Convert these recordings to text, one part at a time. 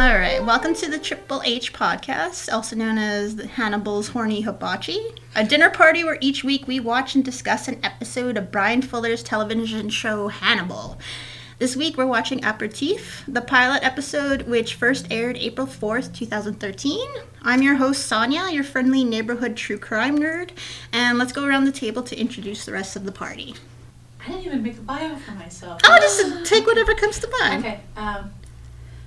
All right, welcome to the Triple H podcast, also known as the Hannibal's Horny Hibachi, a dinner party where each week we watch and discuss an episode of Bryan Fuller's television show Hannibal. This week we're watching Aperitif, the pilot episode which first aired April 4th, 2013. I'm your host, Sonia, your friendly neighborhood true crime nerd, and let's go around the table to introduce the rest of the party. I didn't even make a bio for myself. Oh, just take whatever comes to mind. Okay. Um,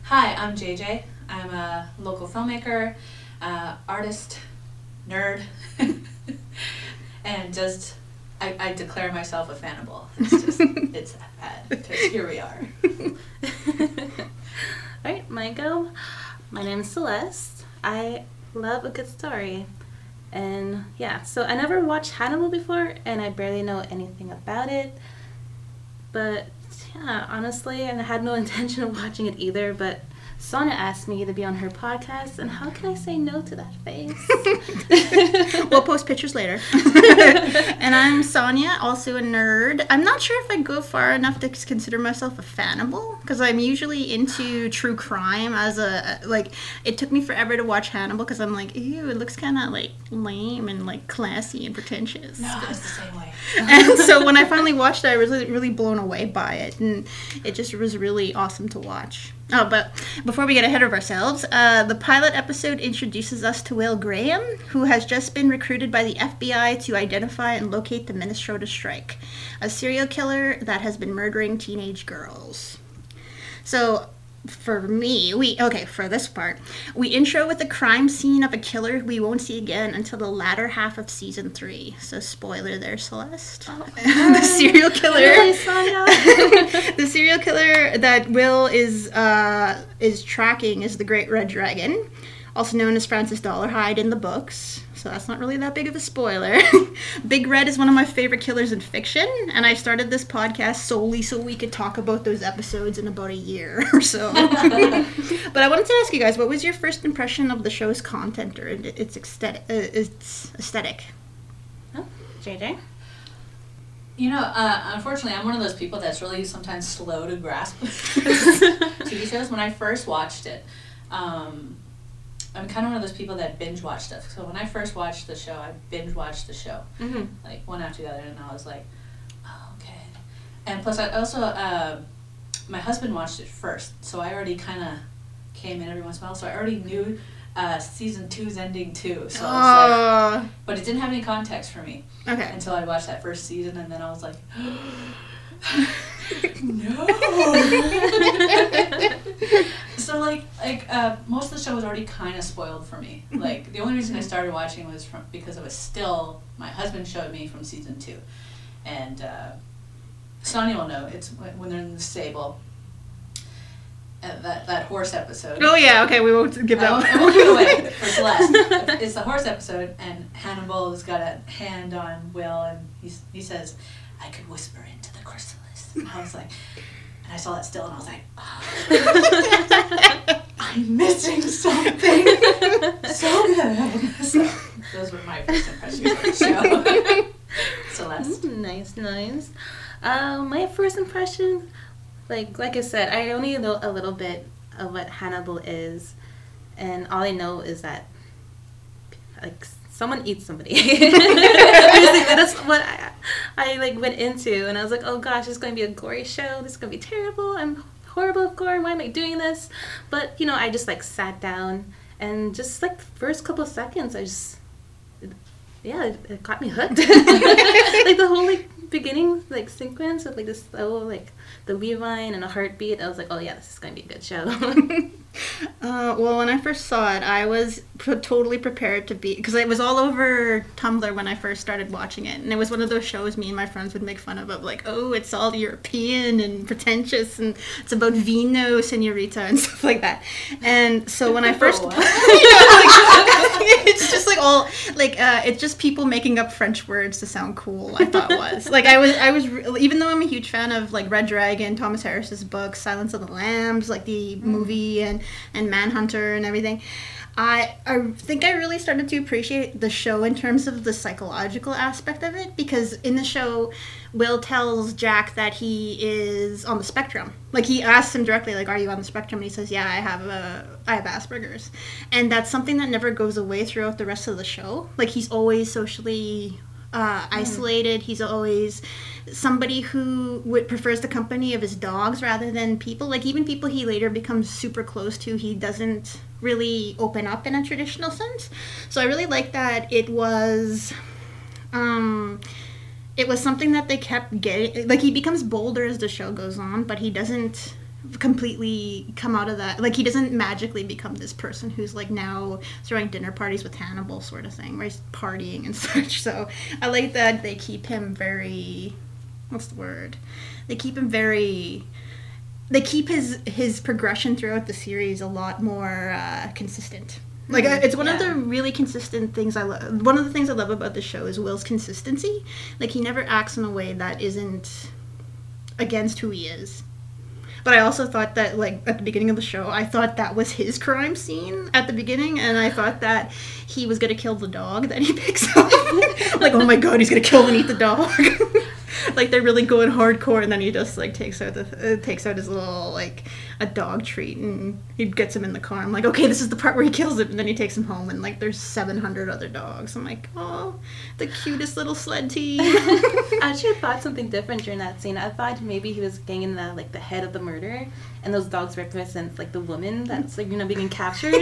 hi, I'm JJ. I'm a local filmmaker, uh, artist, nerd, and just I, I declare myself a Fannibal. It's just it's bad because here we are. Alright, Michael. My name is Celeste. I love a good story. And yeah, so I never watched Hannibal before and I barely know anything about it. But yeah, honestly, and I had no intention of watching it either, but Sonia asked me to be on her podcast, and how can I say no to that face? we'll post pictures later. and I'm Sonia, also a nerd. I'm not sure if I go far enough to consider myself a Fannibal because I'm usually into true crime. As a like, it took me forever to watch Hannibal because I'm like, ew, it looks kind of like lame and like classy and pretentious. No, it's the same way. and so when I finally watched it, I was really, really blown away by it, and it just was really awesome to watch. Oh, but before we get ahead of ourselves, uh, the pilot episode introduces us to Will Graham, who has just been recruited by the FBI to identify and locate the Minnesota Shrike, a serial killer that has been murdering teenage girls. So, for me, we okay for this part. We intro with the crime scene of a killer we won't see again until the latter half of season three. So spoiler there, Celeste. Oh, the serial killer. Really, the serial killer that Will is uh, is tracking is the Great Red Dragon, also known as Francis Dolarhyde in the books. So that's not really that big of a spoiler. Big Red is one of my favorite killers in fiction, and I started this podcast solely so we could talk about those episodes in about a year or so. but I wanted to ask you guys, what was your first impression of the show's content or its aesthetic? Uh, its aesthetic? oh, JJ? You know, uh, unfortunately, I'm one of those people that's really sometimes slow to grasp TV shows. When I first watched it, um, I'm kind of one of those people that binge watch stuff. So when I first watched the show, I binge watched the show, Mm-hmm. like one after the other, and I was like, oh, okay. And plus, I also, uh, my husband watched it first, so I already kind of came in every once in a while, so I already knew uh, season two's ending too. So I was like, Oh, but it didn't have any context for me okay. until I watched that first season, and then I was like, no. so like like uh, most of the show was already kind of spoiled for me. Like the only reason I started watching was from because it was still my husband showed me from season two, and uh, Sonia will know it's when, they're in the stable. Uh, that that horse episode. Oh yeah, okay, we won't give I that won't, I won't give away for Celeste. It's the horse episode, and Hannibal has got a hand on Will, and he's, he says, "I could whisper into the chrysalis." And I was like, and I saw that still, and I was like, oh, "I'm missing something so good." So those were my first impressions of the show. Celeste. Mm, nice, nice. Um, my first impression, like like I said, I only know a little bit of what Hannibal is, and all I know is that like someone eats somebody. Basically, that's what I, I like went into, and I was like, oh gosh, it's going to be a gory show. This is going to be terrible. I'm horrible of gore. Why am I doing this? But you know, I just like sat down and just like the first couple of seconds, I just yeah, it, it got me hooked. like the whole like beginning like sequence with like this slow like the Weavine and a heartbeat. I was like, oh yeah, this is gonna be a good show. Uh, well, when I first saw it, I was pr- totally prepared to be because it was all over Tumblr when I first started watching it, and it was one of those shows me and my friends would make fun of, of like, oh, it's all European and pretentious, and it's about vino, senorita, and stuff like that. And so when I first, Oh, wow. Yeah, like, it's just like all like uh, it's just people making up French words to sound cool. I thought was like I was I was re- even though I'm a huge fan of like Red Dragon, Thomas Harris's book, Silence of the Lambs, like the movie and and Manhunter and everything. I I think I really started to appreciate the show in terms of the psychological aspect of it because in the show, Will tells Jack that he is on the spectrum. Like he asks him directly, like, "Are you on the spectrum?" And he says, "Yeah, I have a I have Asperger's," and that's something that never goes away throughout the rest of the show. Like he's always socially uh, isolated. He's always somebody who would prefers the company of his dogs rather than people. Like even people he later becomes super close to, he doesn't really open up in a traditional sense. So I really like that it was. Um, it was something that they kept getting like he becomes bolder as the show goes on but he doesn't completely come out of that like he doesn't magically become this person who's like now throwing dinner parties with hannibal sort of thing where he's partying and such so i like that they keep him very what's the word they keep him very they keep his his progression throughout the series a lot more uh, consistent like uh, it's one of the really consistent things I love. One of the things I love about the show is Will's consistency. Like he never acts in a way that isn't against who he is. But I also thought that like at the beginning of the show, I thought that was his crime scene at the beginning, and I thought that he was gonna kill the dog that he picks up. like, oh my god, he's gonna kill and eat the dog. like they're really going hardcore, and then he just like takes out the uh, takes out his little like a dog treat, and he gets him in the car. I'm like, okay, this is the part where he kills him, and then he takes him home, and like there's 700 other dogs. I'm like, oh, the cutest little sled team. I actually thought something different during that scene. I thought maybe he was getting the like the head of the murder, and those dogs represent like the woman that's like you know being captured.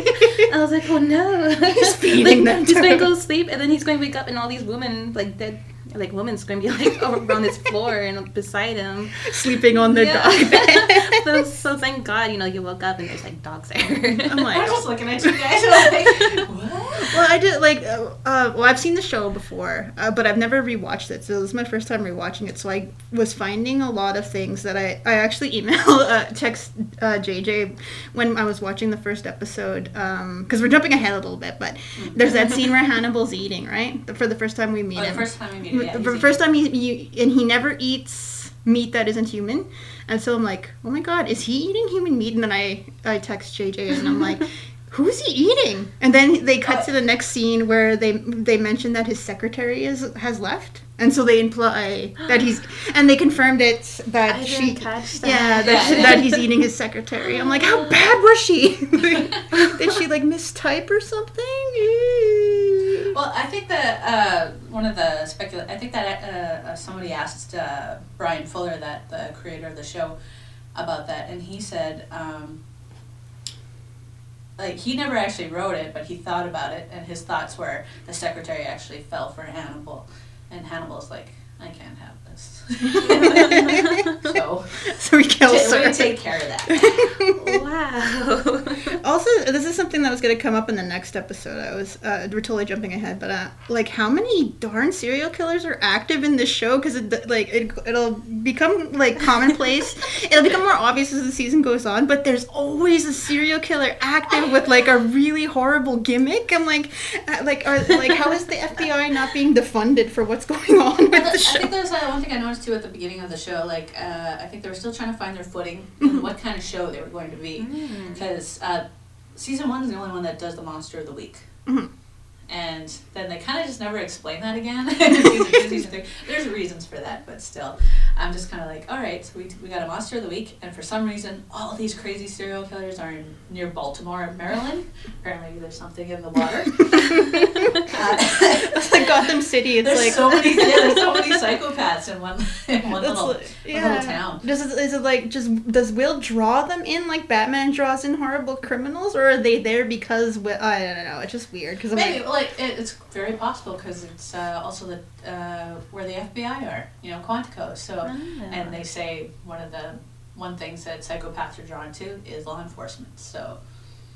I was like, oh no, He's feeding like, them He's going to her. go sleep, and then he's going to wake up, and all these women like dead. Like women's going to be like around his floor and beside him. Sleeping on their Yeah. dog bed. so, so thank God, you know, you woke up and there's like dogs there. I'm like, I'm just looking at you guys like, what? Well, I did like. Uh, uh, well, I've seen the show before, uh, but I've never rewatched it. So this is my first time rewatching it. So I was finding a lot of things that I I actually emailed uh, text uh, JJ when I was watching the first episode because we're jumping ahead a little bit. But there's that scene where Hannibal's eating right The- for the first time we meet Oh, the him. first time we meet, yeah, for the first time he, he and he never eats meat that isn't human and so i'm like oh my god is he eating human meat and then i i text jj and i'm like who's he eating? And then they cut to the next scene where they they mention that his secretary is has left. And so they imply that he's and they confirmed it that I she didn't catch that. yeah that, Yeah. that he's eating his secretary. I'm like how bad was she? Did she like mistype or something? Well, I think that uh, one of the specula- I think that uh, uh, somebody asked uh, Bryan Fuller, that the creator of the show, about that, and he said, um, like he never actually wrote it, but he thought about it, and his thoughts were the secretary actually fell for Hannibal, and Hannibal's like, I can't have this, so so he kills ta- we take care of that. wow. Also, this is something that was going to come up in the next episode. I was uh, we're totally jumping ahead, but uh, like, how many darn serial killers are active in this show? Because it like it, it'll become like commonplace. it'll become more obvious as the season goes on. But there's always a serial killer active with like a really horrible gimmick. I'm like, uh, like, are like, how is the FBI not being defunded for what's going on with I the show? I think there's uh, one thing I noticed too at the beginning of the show. Like, uh, I think they were still trying to find their footing Mm-hmm. and what kind of show they were going to be. Mm. Because uh, season one is the only one that does the monster of the week. Mhm. And then they kind of just never explain that again. season two, season three. There's reasons for that, but still, I'm just kind of like, all right, so we, we got a monster of the week, and for some reason, all these crazy serial killers are in, near Baltimore, Maryland. Apparently, there's something in the water. Uh, it's like Gotham City. It's there's like so many, yeah, there's so many psychopaths in one in one little, like- one little town. Does it, is it like just does Will draw them in like Batman draws in horrible criminals, or are they there because I don't know? It's just weird because I'm Maybe like, like it, it's very possible because it's uh, also the uh, where the FBI are, you know, Quantico. So Ah. and they say one of the one things that psychopaths are drawn to is law enforcement. So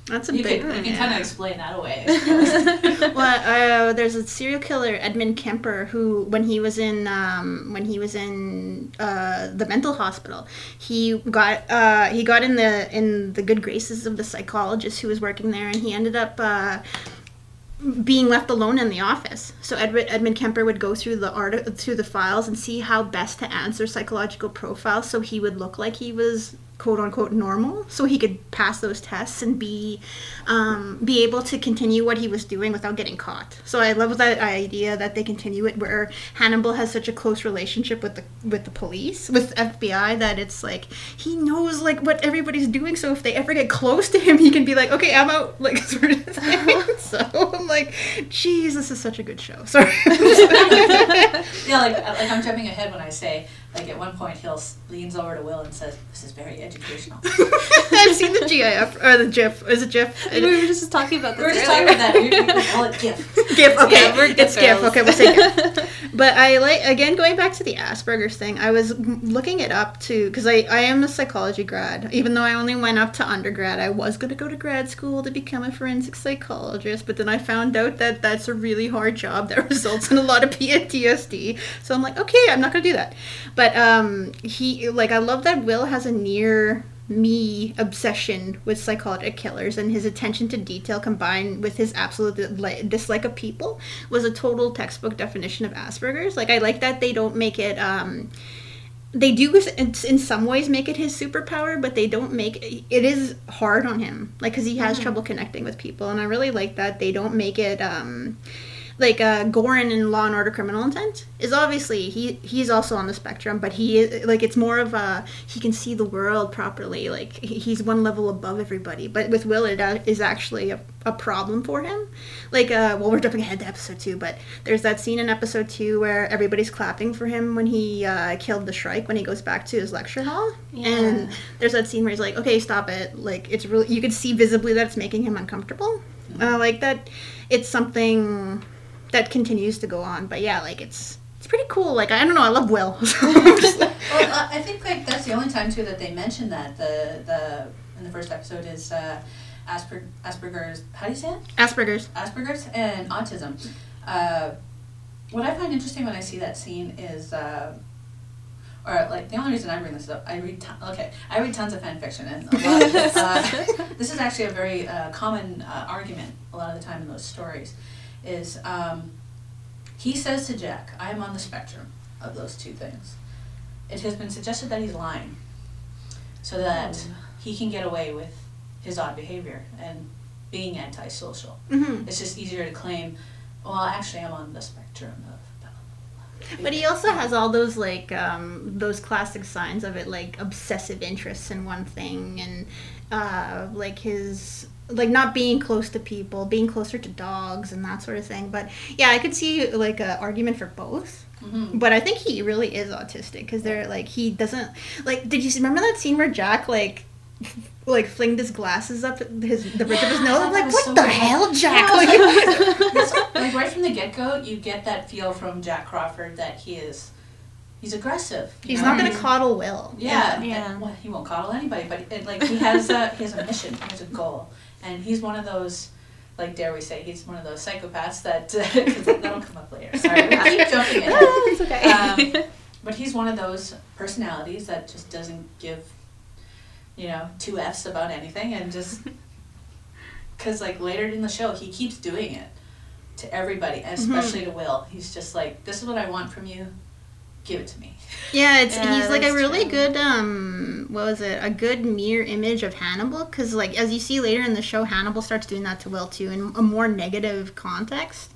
that's a you big. can, you can yeah. kind of explain that away. Well, uh, there's a serial killer, Edmund Kemper, who when he was in um, when he was in uh, the mental hospital, he got uh, he got in the in the good graces of the psychologist who was working there, and he ended up. Being left alone in the office. So Edward, Edmund Kemper would go through the art through the files and see how best to answer psychological profiles so he would look like he was quote unquote normal so he could pass those tests and be um, be able to continue what he was doing without getting caught. So i love that idea that they continue it where hannibal has such a close relationship with the with the police with fbi that it's like he knows like what everybody's doing so if they ever get close to him he can be like okay i'm out. Like sort of thing. so i'm like geez this is such a good show. Sorry. Yeah, like like I'm jumping ahead when I say like at one point he'll leans over to Will and says, "This is very educational." i've seen the gif or the gif is it gif we were just talking about we this were just earlier. talking about that. We, we call it GIF. GIF. Okay, Yeah, we're it's GIF GIF. Okay, we'll say GIF. But I like again going back to the Asperger's thing. I was looking it up too because I I am a psychology grad. Even though I only went up to undergrad, I was going to go to grad school to become a forensic psychologist. But then I found out that that's a really hard job that results in a lot of PTSD. So I'm like, okay, I'm not going to do that. But um, he like I love that Will has a near me obsession with psychotic killers and his attention to detail combined with his absolute dislike of people was a total textbook definition of asperger's. Like i like that they don't make it um they do in some ways make it his superpower but they don't make it is hard on him. Like because he has trouble connecting with people and i really like that they don't make it um like uh Goren in Law and Order Criminal Intent is obviously he he's also on the spectrum, but he is like it's more of a he can see the world properly. Like he's one level above everybody. But with Will, it uh, is actually a, a problem for him. Like uh, well, we're jumping ahead to episode two, but there's that scene in episode two where everybody's clapping for him when he uh, killed the Shrike when he goes back to his lecture hall, Yeah. and there's that scene where he's like, okay, stop it. Like it's really you can see visibly that it's making him uncomfortable. And I like that it's something that continues to go on. But yeah, like it's it's pretty cool. Like I don't know, I love Will. Well, I think like that's the only time too that they mention that the the in the first episode is uh, Asper, Asperger's. How do you say it? Asperger's. Asperger's and autism. Uh, what I find interesting when I see that scene is, uh, or like the only reason I bring this up, I read ton- okay, I read tons of fan fiction, and a lot of uh, this is actually a very uh, common uh, argument a lot of the time in those stories, is um, he says to Jack, "I am on the spectrum of those two things." It has been suggested that he's lying, so that he can get away with his odd behavior and being antisocial. hmm It's just easier to claim, well, actually, I'm on the spectrum of. blah, blah, blah." But he also has all those like um, those classic signs of it, like obsessive interests in one thing, and uh, like his like not being close to people, being closer to dogs, and that sort of thing. But yeah, I could see like an argument for both. Mhm. But I think he really is autistic because they're like he doesn't like. Did you remember that scene where Jack like? Like flinged his glasses up his the bridge of his nose. I'm like, what so the good. hell, Jack? Yeah, Like- like right from the get go, you get that feel from Jack Crawford that he is, he's aggressive. He's know? not gonna coddle Will. Yeah, Yeah. and, well, he won't coddle anybody, but it, like he has a he has a mission, he has a goal, and he's one of those, like dare we say, he's one of those psychopaths that that'll come up later. Sorry, keep jumping in. it's okay. Um, But he's one of those personalities that just doesn't give, you know, two F's about anything and just. Because, like, later in the show, he keeps doing it to everybody, and especially to Will. He's just like, this is what I want from you, give it to me. Yeah, it's Yeah, he's like a really true. good um what was it? A good mirror image of Hannibal cuz like as you see later in the show Hannibal starts doing that to Will too in a more negative context.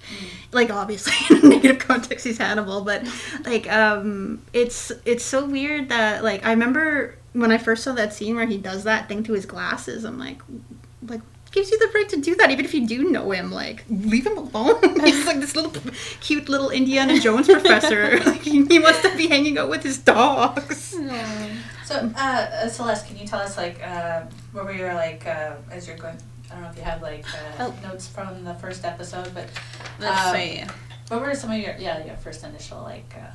Like obviously in a negative context he's Hannibal, but like um it's it's so weird that like I remember when I first saw that scene where he does that thing to his glasses, I'm like like gives you the right to do that even if you do know him like leave him alone he's like this little cute little indiana jones professor like, he, he wants to be hanging out with his dogs So, uh, uh, Celeste, can you tell us, like, uh, what were your, like, uh, as you're going, I don't know if you have, like, uh, Oh. notes from the first episode, but Let's um, see. what were some of your, yeah, your first initial, like, uh,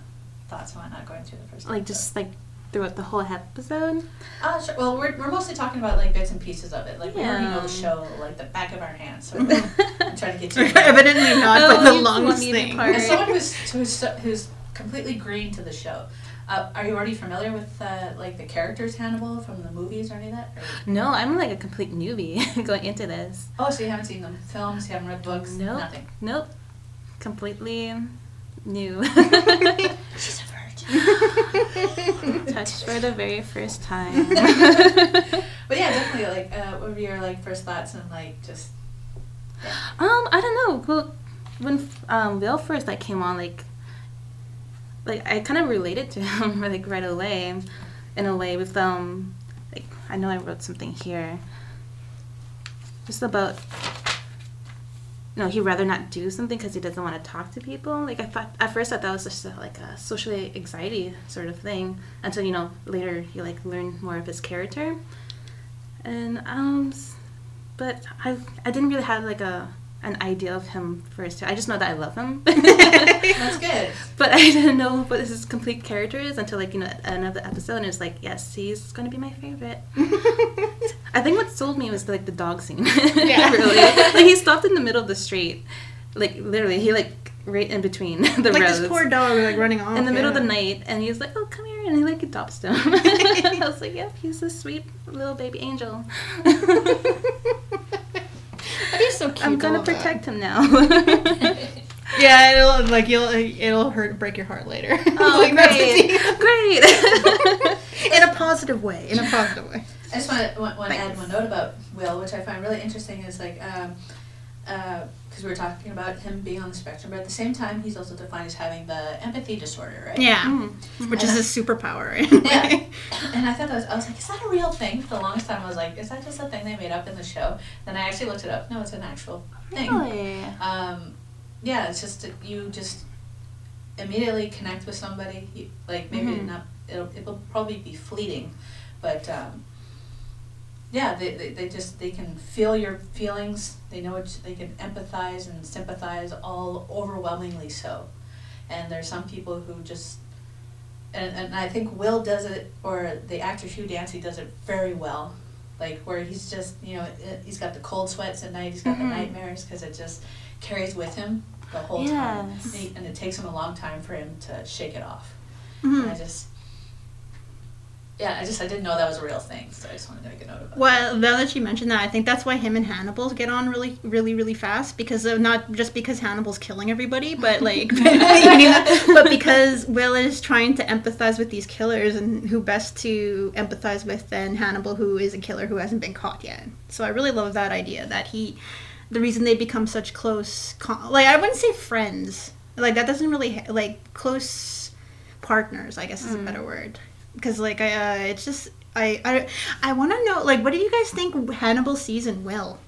thoughts and not going through the first Like episode? just like throughout the whole episode. Uh, sure. Well, we're, we're mostly talking about like bits and pieces of it. Like we already know the show like the back of our hands. So I'm trying to get you. evidently not Oh, but the longest want me to thing part. As someone who's who's who's completely green to the show, uh, are you already familiar with uh, like the characters Hannibal from the movies or any of that? Or- No, I'm like a complete newbie going into this. oh, so you haven't seen the films? You haven't read books? Nope. Nothing. Nope. Completely new. She's. Touched for the very first time. But yeah, definitely. Like, uh, what were your like first thoughts and like just Um, I don't know. Well, when um, Will first like came on, like, like I kind of related to him like right away, in a way with um, like I know I wrote something here. Just about. No, he'd rather not do something because he doesn't want to talk to people. Like I thought at first, I thought that was just a, like a social anxiety sort of thing. Until you know later, you like learn more of his character, and um, but I I didn't really have like a an idea of him first. I just know that I love him. that's good. But I didn't know what his complete character is until like you know another episode, and it's like yes, he's gonna be my favorite. I think what sold me was like the dog scene. Yeah. really, like he stopped in the middle of the street, like literally, he like right in between the like roads. Like this poor dog like running off in the middle of the night, and he's like, "Oh, come here," and he like adopts him. I was like, "Yep, he's a sweet little baby angel." That'd so cute. I'm gonna love that. protect him now. Yeah, it'll like you'll it'll hurt break your heart later. oh, Like, great, great. in a positive way. In a positive way. I just want to want, want to add one note about Will, which I find really interesting, is like, um, because we were talking about him being on the spectrum, but at the same time, he's also defined as having the empathy disorder, right? Yeah, Mm. which is his superpower. Right? Yeah. And I thought that was, I was like, is that a real thing? For the longest time, I was like, is that just a thing they made up in the show? Then I actually looked it up. No, it's an actual thing. Really? Um, yeah, it's just that you just immediately connect with somebody. You, like maybe Mhm. not, it'll it'll probably be fleeting, but um, yeah, they, they, they just they can feel your feelings. They know it. they can empathize and sympathize all overwhelmingly so. And there's some people who just and, and I think Will does it, or the actor Hugh Dancy does it very well. Like where he's just, you know, uh, he's got the cold sweats at night, he's got Mhm. the nightmares because it just carries with him the whole time, Yes. and, he- and it takes him a long time for him to shake it off. Mhm. And I just, yeah, I just I didn't know that was a real thing, so I just wanted to make a note of it. Well, now that you mentioned that, I think that's why him and Hannibal get on really, really, really fast because of not just because Hannibal's killing everybody, but like, but because Will is trying to empathize with these killers, and who best to empathize with than Hannibal, who is a killer who hasn't been caught yet. So I really love that idea that he, the reason they become such close, con- like I wouldn't say friends, like that doesn't really ha- like close partners. I guess is a Mm. better word because like I, uh, it's just I I, I want to know like what do you guys think Hannibal sees in Will?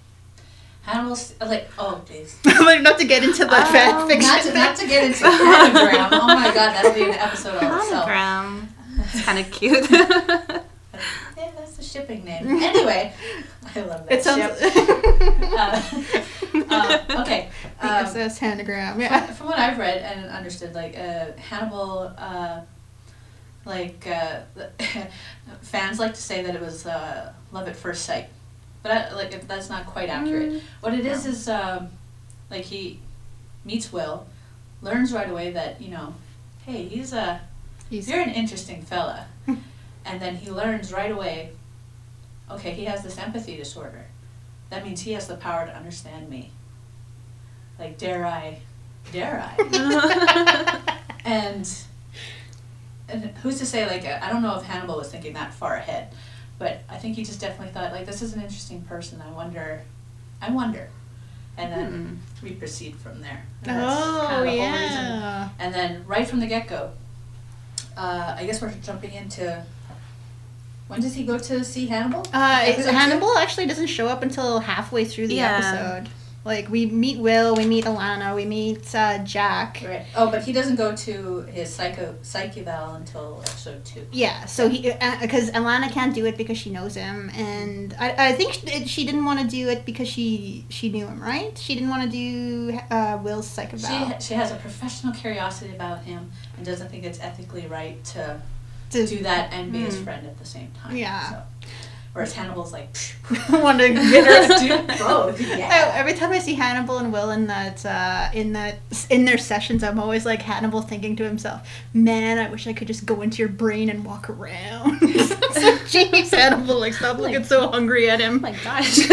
Hannibal's like, oh please. like not to get into the Um, fan fiction. Not to, not to get into Hannigram. Oh my god, that'll be an episode all itself. Monogram. It's kind of cute. Yeah, that's the shipping name. Anyway, I love that it sounds. ship. Uh, uh, okay. the Um, SS Hannigram. from, Yeah. from what I've read and understood, like uh, Hannibal, uh, like uh, fans like to say that it was uh, love at first sight, but I, like if that's not quite accurate. Mm, What it is is um, like he meets Will, learns right away that you know, hey, he's a He's- you're an interesting fella, and then he learns right away. Okay, he has this empathy disorder. That means he has the power to understand me. Like dare I, dare I? and and who's to say like I don't know if Hannibal was thinking that far ahead, but I think he just definitely thought like this is an interesting person. I wonder, I wonder, and then we proceed from there. And that's oh kind of the whole reason yeah. and then right from the get go, uh, I guess we're jumping into. When does he go to see Hannibal? Uh, Episode two? Hannibal actually doesn't show up until halfway through the Yeah. episode. Like we meet Will, we meet Alana, we meet uh, Jack. Right. Oh, but he doesn't go to his psycho psych eval until episode two. Yeah, so he because Alana can't do it because she knows him, and I, I think she, didn't want to do it because she she knew him, right? She didn't want to do uh, Will's psych She eval. she she has a professional curiosity about him and doesn't think it's ethically right to to do that and be his Mm. friend at the same time. Yeah. So, whereas Hannibal's like, want to get her. let's do both. I- Yeah. Every time I see Hannibal and Will in that uh, in that in their sessions, I'm always like Hannibal thinking to himself, "Man, I wish I could just go into your brain and walk around." so, Jeez, Hannibal, like stop looking so hungry at Oh him. my gosh.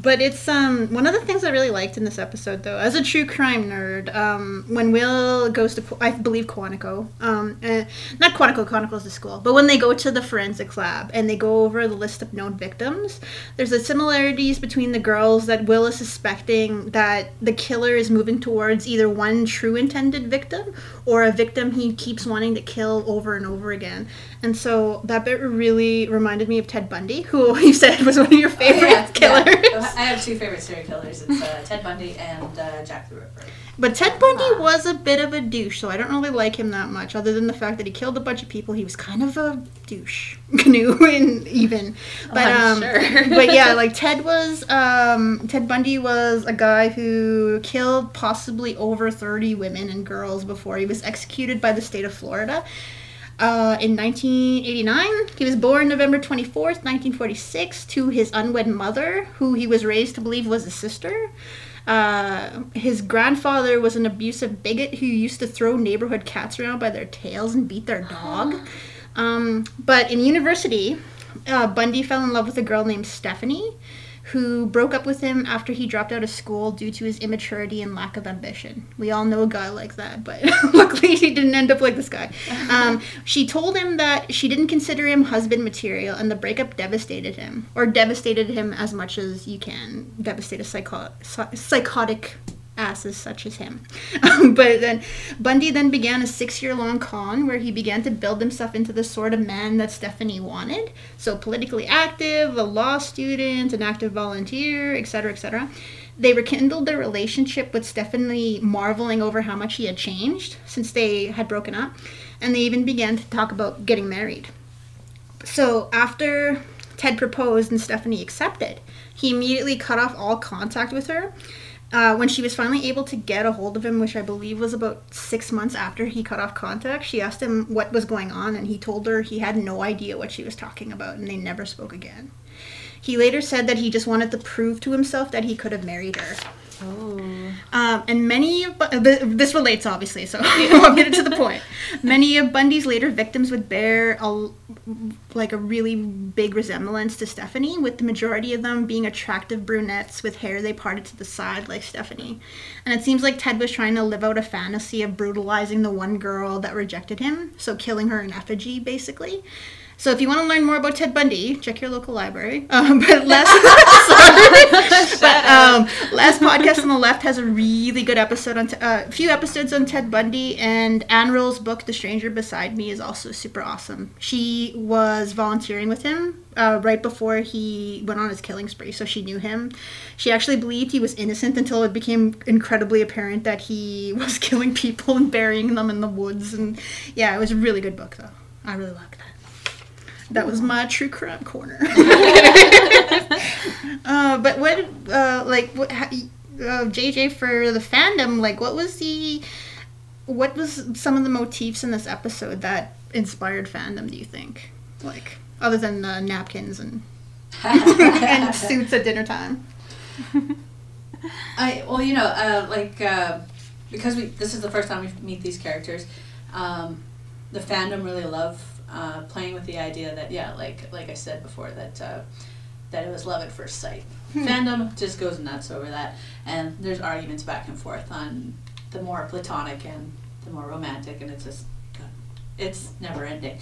But it's um one of the things I really liked in this episode though, as a true crime nerd, um, when Will goes to I believe Quantico, um, eh, not Quantico, Quantico's the school, but when they go to the forensics lab and they go over the list of known victims, there's the similarities between the girls that Will is suspecting that the killer is moving towards either one true intended victim or a victim he keeps wanting to kill over and over again. And so that bit really reminded me of Ted Bundy, who you said was one of your favorite Yeah, killers. yeah. I have two favorite serial killers. It's uh, Ted Bundy and uh, Jack the Ripper. But Ted Bundy was a bit of a douche, so I don't really like him that much, other than the fact that he killed a bunch of people. He was kind of a douche, canoe and even. But I'm um, sure. but yeah, like Ted was um, Ted Bundy was a guy who killed possibly over thirty women and girls before he was executed by the state of Florida. Uh, in 1989, he was born November 24th, 1946, to his unwed mother, who he was raised to believe was his sister. Uh, his grandfather was an abusive bigot who used to throw neighborhood cats around by their tails and beat their dog. Um, but in university, uh, Bundy fell in love with a girl named Stephanie, who broke up with him after he dropped out of school due to his immaturity and lack of ambition. We all know a guy like that, but luckily he didn't end up like this guy. Um, she told him that she didn't consider him husband material, and the breakup devastated him, or devastated him as much as you can devastate a psycho- psy- psychotic asses such as him. Um, but then Bundy then began a six year long con where he began to build himself into the sort of man that Stephanie wanted. So politically active, a law student, an active volunteer, etc., etc. They rekindled their relationship with Stephanie marveling over how much he had changed since they had broken up, and they even began to talk about getting married. So after Ted proposed and Stephanie accepted, he immediately cut off all contact with her. Uh, when she was finally able to get a hold of him, which I believe was about six months after he cut off contact, she asked him what was going on, and he told her he had no idea what she was talking about, and they never spoke again. He later said that he just wanted to prove to himself that he could have married her. Oh. Um, and many of this relates obviously, so I'll get it to the point. Many of Bundy's later victims would bear a, like a really big resemblance to Stephanie, with the majority of them being attractive brunettes with hair they parted to the side like Stephanie. And it seems like Ted was trying to live out a fantasy of brutalizing the one girl that rejected him, so killing her in effigy, basically. So if you want to learn more about Ted Bundy, check your local library. Um, but last, sorry. but um, last podcast on the left has a really good episode on a uh, few episodes on Ted Bundy, and Ann Rule's book The Stranger Beside Me is also super awesome. She was volunteering with him uh, right before he went on his killing spree, so she knew him. She actually believed he was innocent until it became incredibly apparent that he was killing people and burying them in the woods. And yeah, it was a really good book, though. I really liked that. That was my true crime corner. uh, but what, uh, like, what, ha, uh, JJ for the fandom, like, what was the, what was some of the motifs in this episode that inspired fandom? Do you think, like, other than the napkins and and suits at dinner time? I well, you know, uh, like uh, because we this is the first time we meet these characters, um, the fandom really love uh, playing with the idea that yeah, like like I said before that uh, that it was love at first sight. Fandom just goes nuts over that, and there's arguments back and forth on the more platonic and the more romantic, and it's just it's never ending.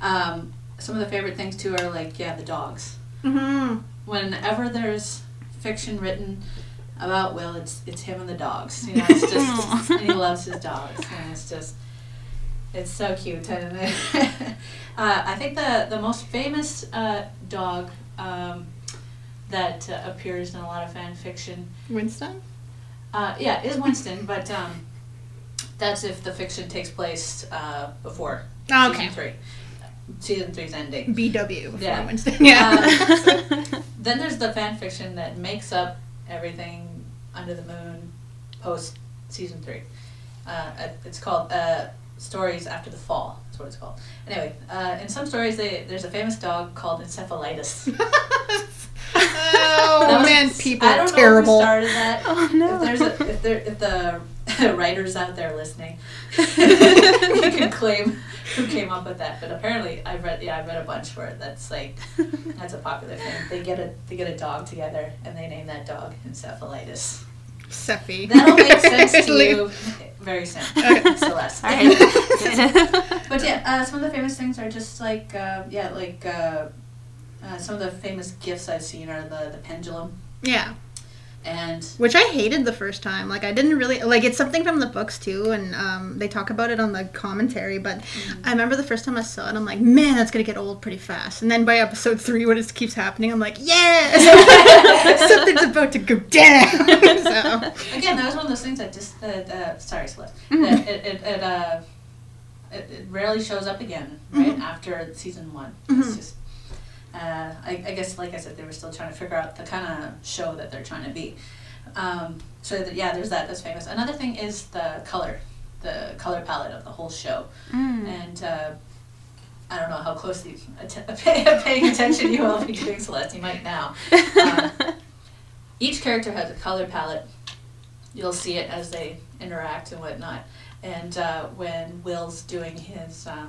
Um, some of the favorite things too are like yeah, the dogs Mm-hmm. whenever there's fiction written about Will, it's it's him and the dogs. You know, it's just and he loves his dogs, and it's just it's so cute. And uh, I think the the most famous uh, dog um, that uh, appears in a lot of fan fiction, Winston. uh, yeah, is Winston, but um, that's if the fiction takes place uh, before Oh, okay. season three. Season three's ending. BW Yeah. Winston. Yeah. Um, then there's the fan fiction that makes up everything under the moon post season three. Uh, it's called uh, Stories After the Fall. That's what it's called. Anyway, uh, in some stories, they, there's a famous dog called Encephalitis. Oh was- man, people I don't terrible. know who started that. Oh no. If there's a, if there if the writers out there listening, you can claim who came up with that. But apparently, I've read yeah, I've read a bunch where that's like that's a popular thing. They get a they get a dog together and they name that dog encephalitis. Seffi. That'll make sense to you very soon, Celeste. All right. But yeah, uh, some of the famous things are just like uh, yeah, like uh, uh, some of the famous gifts I've seen are the the pendulum Yeah. And Which I hated the first time. Like I didn't really like it's something from the books too, and um, they talk about it on the commentary. But I remember the first time I saw it, I'm like, man, that's gonna get old pretty fast. And then by episode three, when it keeps happening, I'm like, yes, something's about to go down. so again, that was one of those things that just that uh, sorry, Celeste, Mhm. it it, it uh. It, it rarely shows up again, right Mhm. after season one. It's just, uh, I, I guess, like I said, they were still trying to figure out the kind of show that they're trying to be. Um, so that, yeah, there's that. That's famous. Another thing is the color, the color palette of the whole show. Mm. And uh, I don't know how closely att- pay, paying attention you will be doing, Celeste. You might now. Um, each character has a color palette. You'll see it as they interact and whatnot. And uh, when Will's doing his uh,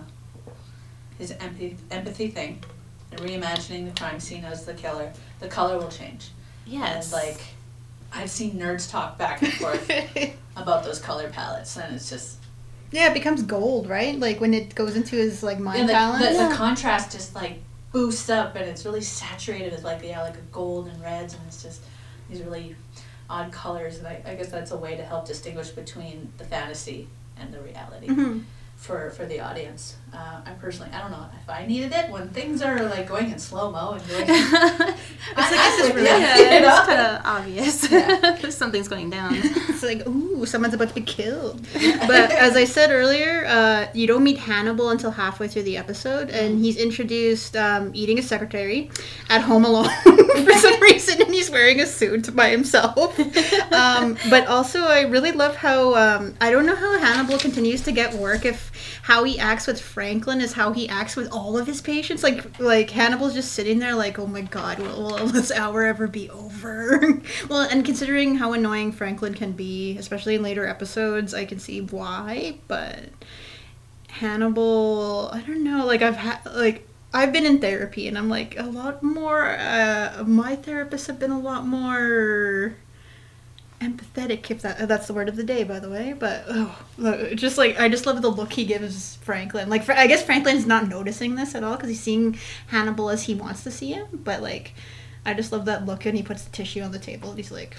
his empathy empathy thing, reimagining the crime scene as the killer, the color will change. yes. And like, I've seen nerds talk back and forth about those color palettes, and it's just yeah, it becomes gold, right? Like when it goes into his like mind and the, balance. the, Yeah. the contrast just like boosts up and it's really saturated with like yeah like a gold and reds and it's just these really odd colors and I, I guess that's a way to help distinguish between the fantasy and the reality Mhm. for for the audience uh, I personally I don't know if I needed it when things are like going in slow mo and going I, like I'm this is with really- you, yeah, you it's kind of obvious. Yeah. Something's going down. It's like, ooh, someone's about to be killed. But as I said earlier, uh, you don't meet Hannibal until halfway through the episode, and he's introduced um, eating a secretary at home alone for some reason, and he's wearing a suit by himself. Um, but also, I really love how um, I don't know how Hannibal continues to get work if how he acts with Franklin is how he acts with all of his patients. Like, like Hannibal's just sitting there, like, oh my god, will, will this hour ever be over? well, and considering how annoying Franklin can be, especially in later episodes, I can see why. But Hannibal, I don't know. Like, I've had like. I've been in therapy and I'm like a lot more uh, my therapists have been a lot more empathetic if that that's the word of the day by the way but oh, just like i just love the look he gives franklin. Like i guess franklin's not noticing this at all because he's seeing hannibal as he wants to see him but like i just love that look and he puts the tissue on the table and he's like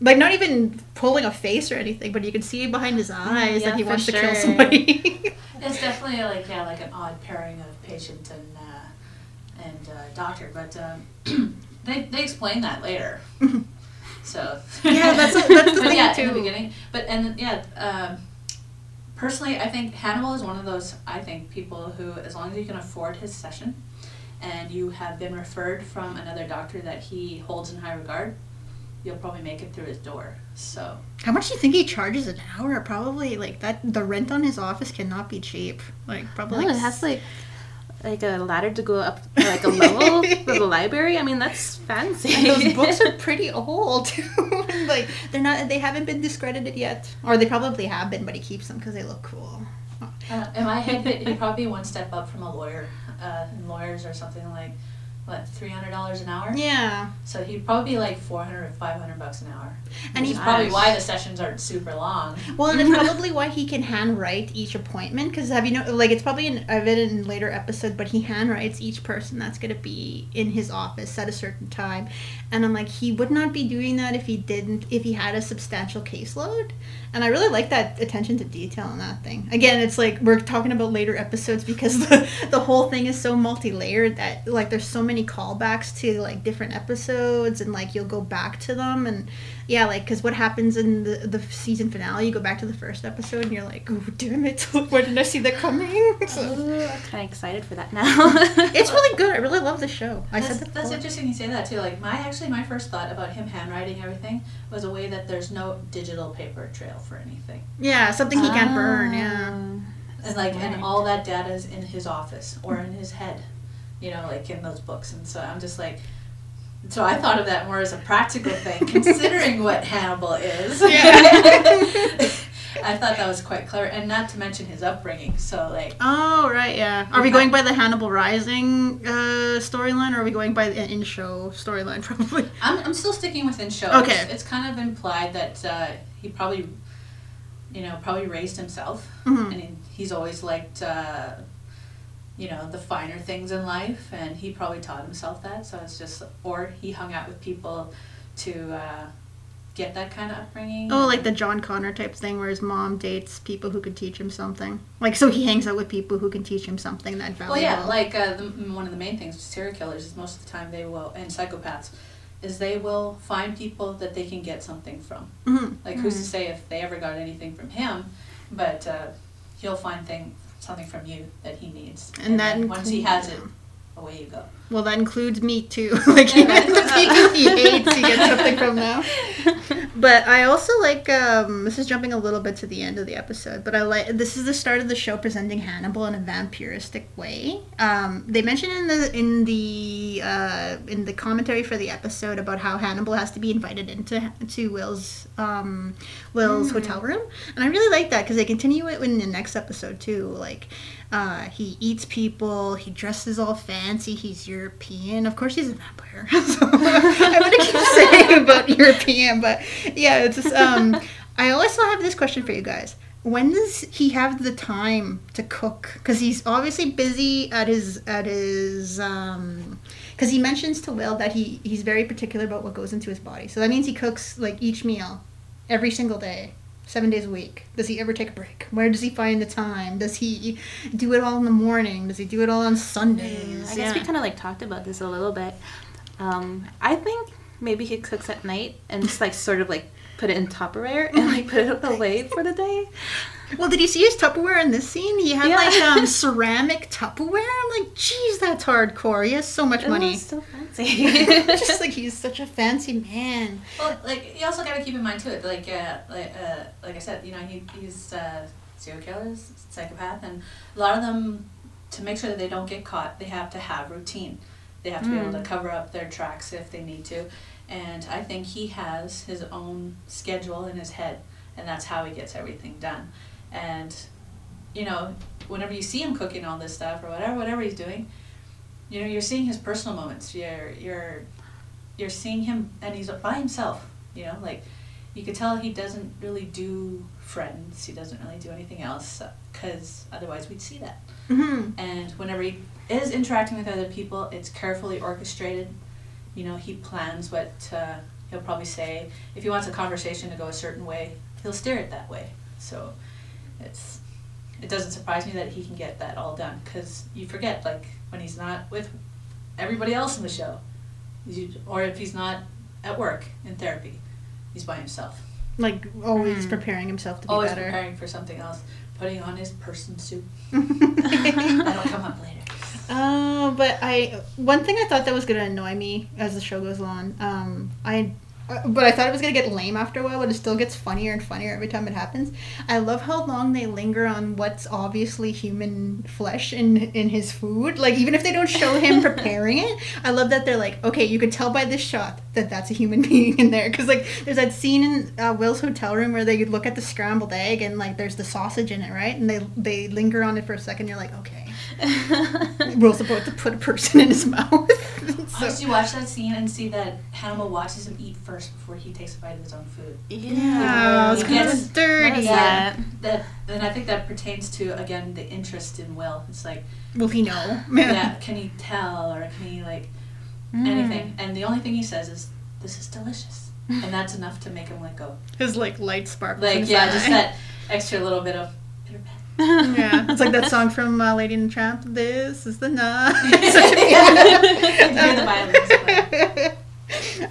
like not even pulling a face or anything but you can see behind his eyes yeah, that he for wants to kill somebody. It's definitely like yeah, like an odd pairing of patient and uh, and uh, doctor, but um, they they explain that later. So. Yeah, that's a- that's the But thing, yeah, in the beginning, but and yeah, um, personally, I think Hannibal is one of those I think people who, as long as you can afford his session, and you have been referred from another doctor that he holds in high regard, you'll probably make it through his door. So. How much do you think he charges an hour? Probably like that the rent on his office cannot be cheap. Like probably No, like it has like like a ladder to go up like a level for the library. I mean, that's fancy. And those books are pretty old too. like they're not they haven't been discredited yet. Or they probably have been, but he keeps them because they look cool. Uh, in my head, he- he'd probably be one step up from a lawyer. Uh, lawyers are something like, what, three hundred dollars an hour? Yeah. So he'd probably be like four hundred or five hundred bucks an hour. And he's probably why the sessions aren't super long. Well, and it's probably why he can handwrite each appointment. Because have you know, like it's probably in I've it in later episode, but he handwrites each person that's gonna be in his office at a certain time. And I'm like, he would not be doing that if he didn't, if he had a substantial caseload. And I really like that attention to detail in that thing. Again, it's like we're talking about later episodes because the the whole thing is so multi-layered that like there's so many callbacks to like different episodes and like you'll go back to them and yeah, like because what happens in the the season finale, you go back to the first episode and you're like, oh damn it, why didn't I see that coming? So, Ooh, I'm kind of excited for that now. it's really good. I really love the show. I that's, said that that's interesting you say that too. Like my actually my first thought about him handwriting everything was a way that there's no digital paper trail for anything. Yeah, something he can't burn. Yeah. And like and ah, all that data is in his office or in his head you know like in those books and so i'm just like so I thought of that more as a practical thing, considering what Hannibal is. Yeah. I thought that was quite clever, and not to mention his upbringing. So like, Oh right, yeah. Are we going by the Hannibal Rising uh, storyline, or are we going by the in-show storyline? Probably. I'm, I'm still sticking with in show. Okay. It's, it's kind of implied that uh, he probably, you know, probably raised himself, Mhm. and he, he's always liked, uh, you know, the finer things in life, and he probably taught himself that. So it's just, or he hung out with people to uh, get that kind of upbringing. Oh, like the John Connor type thing, where his mom dates people who could teach him something. Like, so he hangs out with people who can teach him something that valuable. Well, yeah, like uh, the, one of the main things with serial killers is most of the time they will, and psychopaths, is they will find people that they can get something from. Mhm. Like who's to say if they ever got anything from him, but uh, he'll find thing something from you that he needs. And that then once he has it, away you go. Well, that includes me too. like the he hates, he gets something from now. But I also like. Um, this is jumping a little bit to the end of the episode, but I like. This is the start of the show presenting Hannibal in a vampiristic way. Um, they mentioned in the in the uh, in the commentary for the episode about how Hannibal has to be invited into to Will's um, Will's hotel room, and I really like that because they continue it in the next episode too. Like. Uh, he eats people. He dresses all fancy. He's European. Of course, he's a vampire. so, I'm gonna keep saying about European, but yeah, it's just. Um, I also have this question for you guys. When does he have the time to cook? Because he's obviously busy at his at his. Um, because he mentions to Will that he he's very particular about what goes into his body. So that means he cooks like each meal, every single day seven days a week? Does he ever take a break? Where does he find the time? Does he do it all in the morning? Does he do it all on Sundays? I guess we kind of like talked about this a little bit. Um, I think maybe he cooks at night and just like sort of like put it in Tupperware and like put it away for the day. Well, did you see his Tupperware in this scene? He had Yeah. like um, ceramic Tupperware. I'm like, geez, that's hardcore. He has so much It money. was so fancy. Just like he's such a fancy man. Well, like you also got to keep in mind too, like uh, like uh, like I said, you know, he, he's uh, serial killers, psychopath, and a lot of them, to make sure that they don't get caught, they have to have routine. They have to be able to Mm. cover up their tracks if they need to, and I think he has his own schedule in his head, and that's how he gets everything done. And, you know, whenever you see him cooking all this stuff or whatever, whatever he's doing, you know, you're seeing his personal moments. You're you're you're seeing him and he's by himself you know like you could tell he doesn't really do friends. He doesn't really do anything else because otherwise we'd see that. Hmm and whenever he is interacting with other people it's carefully orchestrated. You know he plans what uh, he'll probably say. If he wants a conversation to go a certain way he'll steer it that way. So it's it doesn't surprise me that he can get that all done because you forget like when he's not with everybody else in the show you, or if he's not at work in therapy he's by himself Like always Hmm. preparing himself to be always better. preparing for something else putting on his person suit that'll come up later Uh, but I one thing I thought that was gonna annoy me as the show goes on. Um, I. uh, But I thought it was gonna get lame after a while, but it still gets funnier and funnier every time it happens. I love how long they linger on what's obviously human flesh in in his food. Like even if they don't show him preparing it, I love that they're like, okay, you could tell by this shot that that's a human being in there. Because like there's that scene in uh, Will's hotel room where they look at the scrambled egg and like there's the sausage in it, right? And they they linger on it for a second. You're like, okay, Will's about to put a person in his mouth. Oh, So- did you watch that scene and see that Hannibal watches him eat first before he takes a bite of his own food? Yeah, it's He kind of dirty. Yeah. That and I think that pertains to again the interest in Will. It's like Will he know? yeah, can he tell or can he like Mm. anything? And the only thing he says is, "This is delicious," and that's enough to make him let go. His like light sparkles. Like his yeah, just that extra little bit of bitter pet. Yeah, it's like that song from uh, Lady and the Tramp. This is the night. Hear the violins play.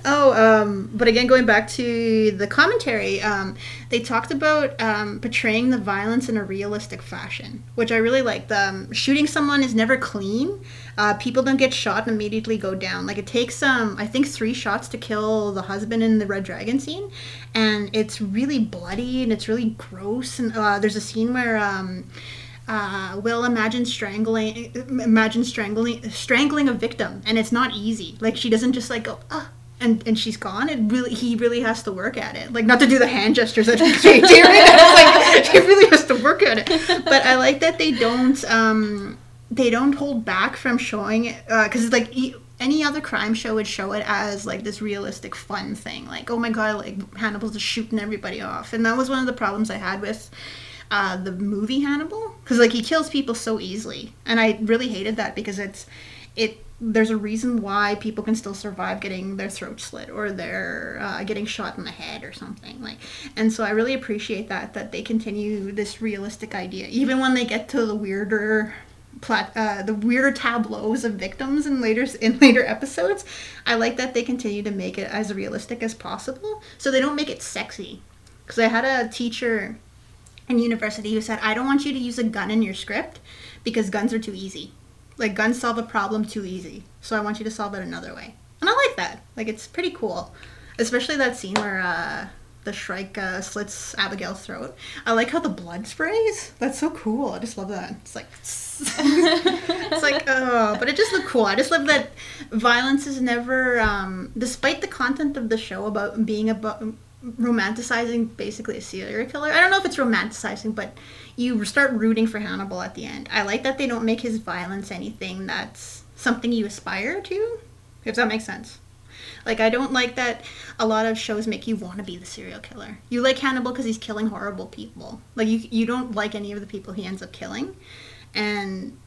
Oh, um, but again, going back to the commentary, um, they talked about um, portraying the violence in a realistic fashion, which I really liked. Um, shooting someone is never clean. Uh, people don't get shot and immediately go down. Like it takes, um, I think, three shots to kill the husband in the Red Dragon scene, and it's really bloody and it's really gross. And uh, there's a scene where. Um, uh, will imagine strangling imagine strangling strangling a victim and it's not easy like she doesn't just like go ah and and she's gone, it really he really has to work at it. Like not to do the hand gestures that JJ did. like he really has to work at it. But I like that they don't um they don't hold back from showing it because like. E- any other crime show would show it as like this realistic fun thing like oh my god like hannibal's just shooting everybody off and that was one of the problems i had with uh, the movie hannibal because like he kills people so easily. And i really hated that because it's it there's a reason why people can still survive getting their throat slit or they're uh, getting shot in the head or something like and so i really appreciate that that they continue this realistic idea even when they get to the weirder plat- uh, the weirder tableaus of victims in later in later episodes. I like that they continue to make it as realistic as possible so they don't make it sexy. Because i had a teacher in university who said i don't want you to use a gun in your script because guns are too easy like guns solve a problem too easy. So I want you to solve it another way. And I like that. Like it's pretty cool. Especially that scene where uh, the Shrike uh, slits Abigail's throat. I like how the blood sprays. That's so cool. I just love that. It's like it's like oh, but it just looked cool. I just love that violence is never, um, despite the content of the show about being about romanticizing basically a serial killer. I don't know if it's romanticizing, but you start rooting for Hannibal at the end. I like that they don't make his violence anything that's something you aspire to, if that makes sense. Like I don't like that a lot of shows make you want to be the serial killer. You like Hannibal because he's killing horrible people. Like you you don't like any of the people he ends up killing, and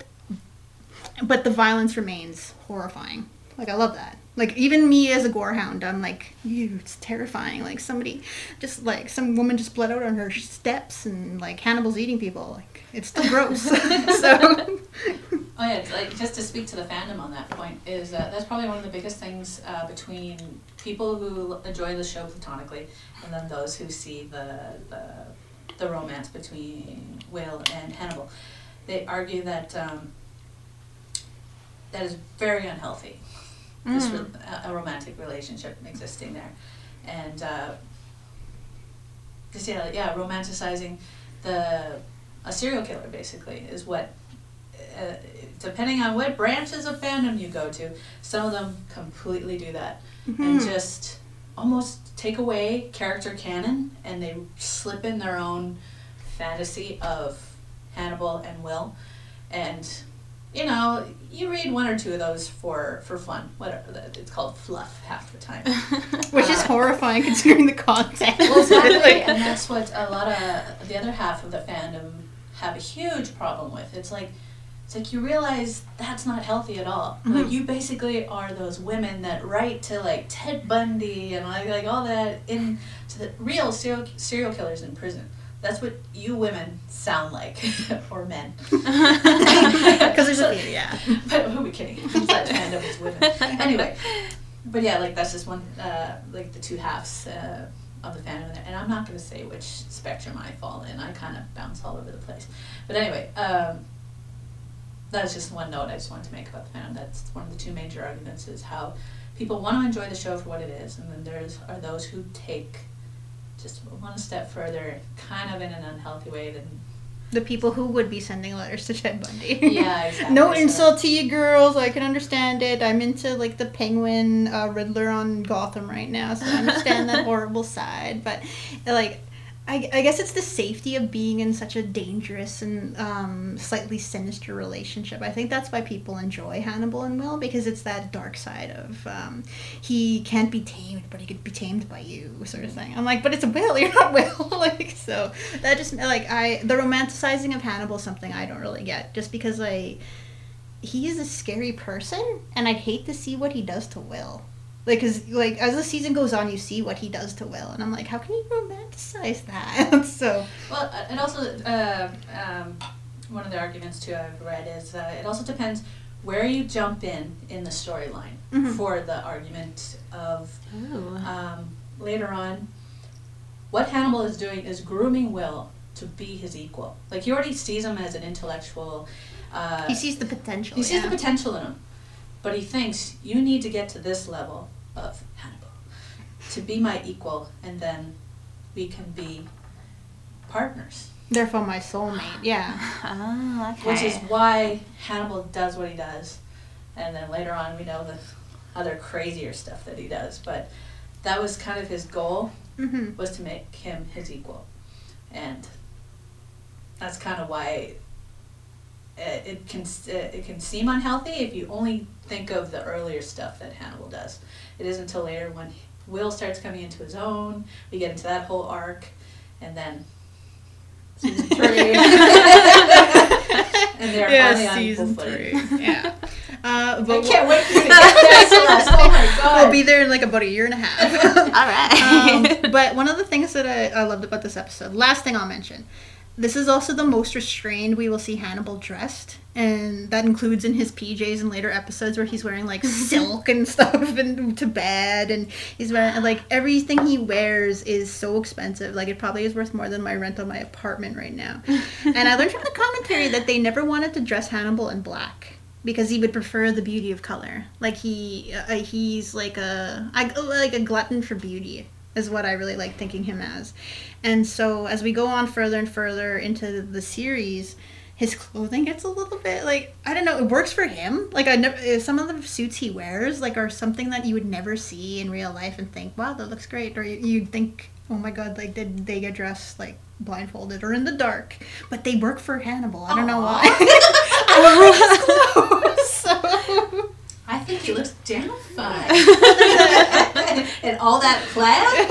but the violence remains horrifying. Like I love that. Like even me as a gorehound, I'm like, ew, it's terrifying. Like somebody, just like some woman just bled out on her steps, and like Hannibal's eating people. Like it's still gross. so. Oh yeah, like just to speak to the fandom on that point is uh, that's probably one of the biggest things uh, between people who enjoy the show platonically and then those who see the the, the romance between Will and Hannibal. They argue that um, that is very unhealthy this Mm. re- a- a romantic relationship existing there, and uh, just yeah, yeah, romanticizing the a serial killer basically is what. Uh, depending on what branches of fandom you go to, some of them completely do that and Mhm. just almost take away character canon and they slip in their own fantasy of Hannibal and Will, and you know, you read one or two of those for for fun. Whatever it's called fluff half the time. which is horrifying considering the content. well, exactly, Like- and that's what a lot of the other half of the fandom have a huge problem with. It's like it's like you realize that's not healthy at all. Like Mhm. you basically are those women that write to like Ted Bundy and like like all that in to the real serial serial killers in prison. That's what you women sound like, or men. Because there's a few, yeah. But who are we kidding? Such fandom is women. Anyway, but yeah, like that's just one, uh, like the two halves uh, of the fandom there. And I'm not going to say which spectrum I fall in. I kind of bounce all over the place. But anyway, um, that's just one note I just wanted to make about the fandom. That's one of the two major arguments is how people want to enjoy the show for what it is, and then there's are those who take just one step further, kind of in an unhealthy way. Than The people who would be sending letters to Ted Bundy. Yeah, exactly, no so- insult to you girls. I can understand it. I'm into like the Penguin uh, Riddler on Gotham right now, so I understand that horrible side. But like, I, I guess it's the safety of being in such a dangerous and um, slightly sinister relationship. I think that's why people enjoy Hannibal and Will because it's that dark side of um, he can't be tamed, but he could be tamed by you, sort of thing. I'm like, but it's Will, you're not Will. like, so that just like I the romanticizing of Hannibal is something I don't really get, just because I he is a scary person, and I'd hate to see what he does to Will. Like, cause like as the season goes on, you see what he does to Will, and I'm like, how can you romanticize that? so Well, uh, it also uh, um, one of the arguments too I've read is uh, it also depends where you jump in in the storyline Mhm. for the argument of um, later on. What Hannibal is doing is grooming Will to be his equal. Like he already sees him as an intellectual. Uh, he sees the potential. he sees the potential in him, but he thinks you need to get to this level of Hannibal to be my equal, and then we can be partners. Therefore, my soulmate. Yeah. Oh, okay. Which is why Hannibal does what he does, and then later on we know the other crazier stuff that he does. But that was kind of his goal Mm-hmm. was to make him his equal, and that's kind of why it, it can it can seem unhealthy if you only think of the earlier stuff that Hannibal does. It isn't until later when Will starts coming into his own, we get into that whole arc, and then season three, and they're finally on equal season footing. three. Yeah. Uh, I but can't wait for you to get there, Celeste. Oh my god. we'll be there in like about a year and a half. All right. um, but one of the things that I, I loved about this episode, last thing I'll mention, this is also the most restrained we will see Hannibal dressed, and that includes in his PJs in later episodes where he's wearing like silk and stuff and to bed, and he's wearing like everything he wears is so expensive, like it probably is worth more than my rent on my apartment right now. and I learned from the commentary that they never wanted to dress Hannibal in black because he would prefer the beauty of color. Like he uh, he's like a I, like a glutton for beauty is what I really like thinking him as. And so as we go on further and further into the series, his clothing gets a little bit like I don't know. It works for him. Like I never eh, some of the suits he wears like are something that you would never see in real life and think, wow, that looks great. Or you, you'd think, oh my god, like did they get dressed like blindfolded or in the dark? But they work for Hannibal. I don't know why. I love his clothes. So. I think he looks damn fine. and all that plaid.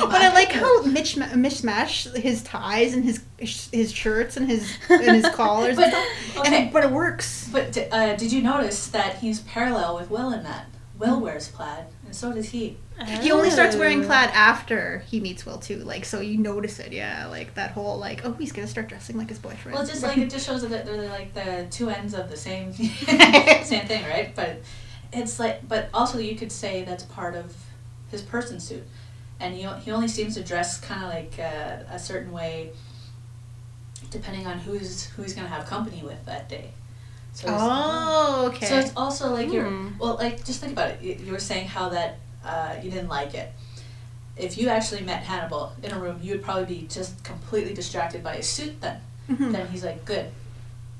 But I like how Mitch mishmash his ties and his his shirts and his and his collars. But and stuff. Okay, it, but it works. but uh, did you notice that he's parallel with Will in that? Will wears plaid, and so does he. He only starts wearing Oh. plaid after he meets Will too. Like so you notice it, yeah. Like that whole like oh he's gonna start dressing like his boyfriend. Well, just like it just shows that they're like the two ends of the same same thing, right? But it's like, but also you could say that's part of his person suit, and he he only seems to dress kind of like uh, a certain way, depending on who's who he's gonna have company with that day. So it's- oh okay. So it's also like you're Hmm. well, like just think about it. You, you were saying how that uh, you didn't like it. If you actually met Hannibal in a room, you would probably be just completely distracted by his suit. Then, Mhm. then he's like, "Good,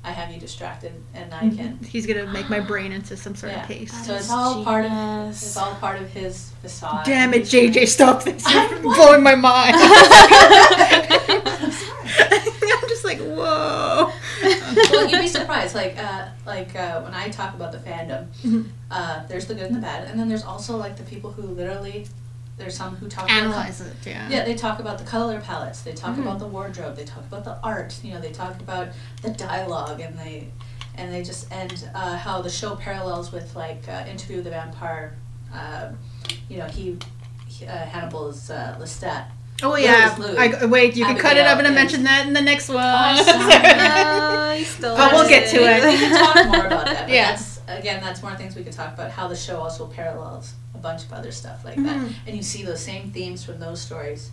I have you distracted, and I Mhm. can." He's gonna make my brain into some sort Yeah. of paste. So it's all part of Genius. it's all part of his facade. Damn it, JJ, stop this! I- You're blowing my mind. I'm. I'm just like whoa. Well, you'd be surprised. Like, uh, like uh, when I talk about the fandom, Mhm. uh, there's the good and the bad, and then there's also like the people who literally, there's some who talk about Analyze it, yeah. Yeah, they talk about the color palettes. They talk Mhm. about the wardrobe. They talk about the art. You know, they talk about the dialogue, and they, and they just and uh, how the show parallels with like uh, Interview with the Vampire. Um, you know, he, he uh, Hannibal's uh, Lestat. Oh yeah. I, wait, you can cut it. I'm gonna mention that in the next one. Oh, But we'll get to it. We can talk more about that. But Yeah. That's again, that's more things we could talk about. How the show also parallels a bunch of other stuff like Mhm. that, and you see those same themes from those stories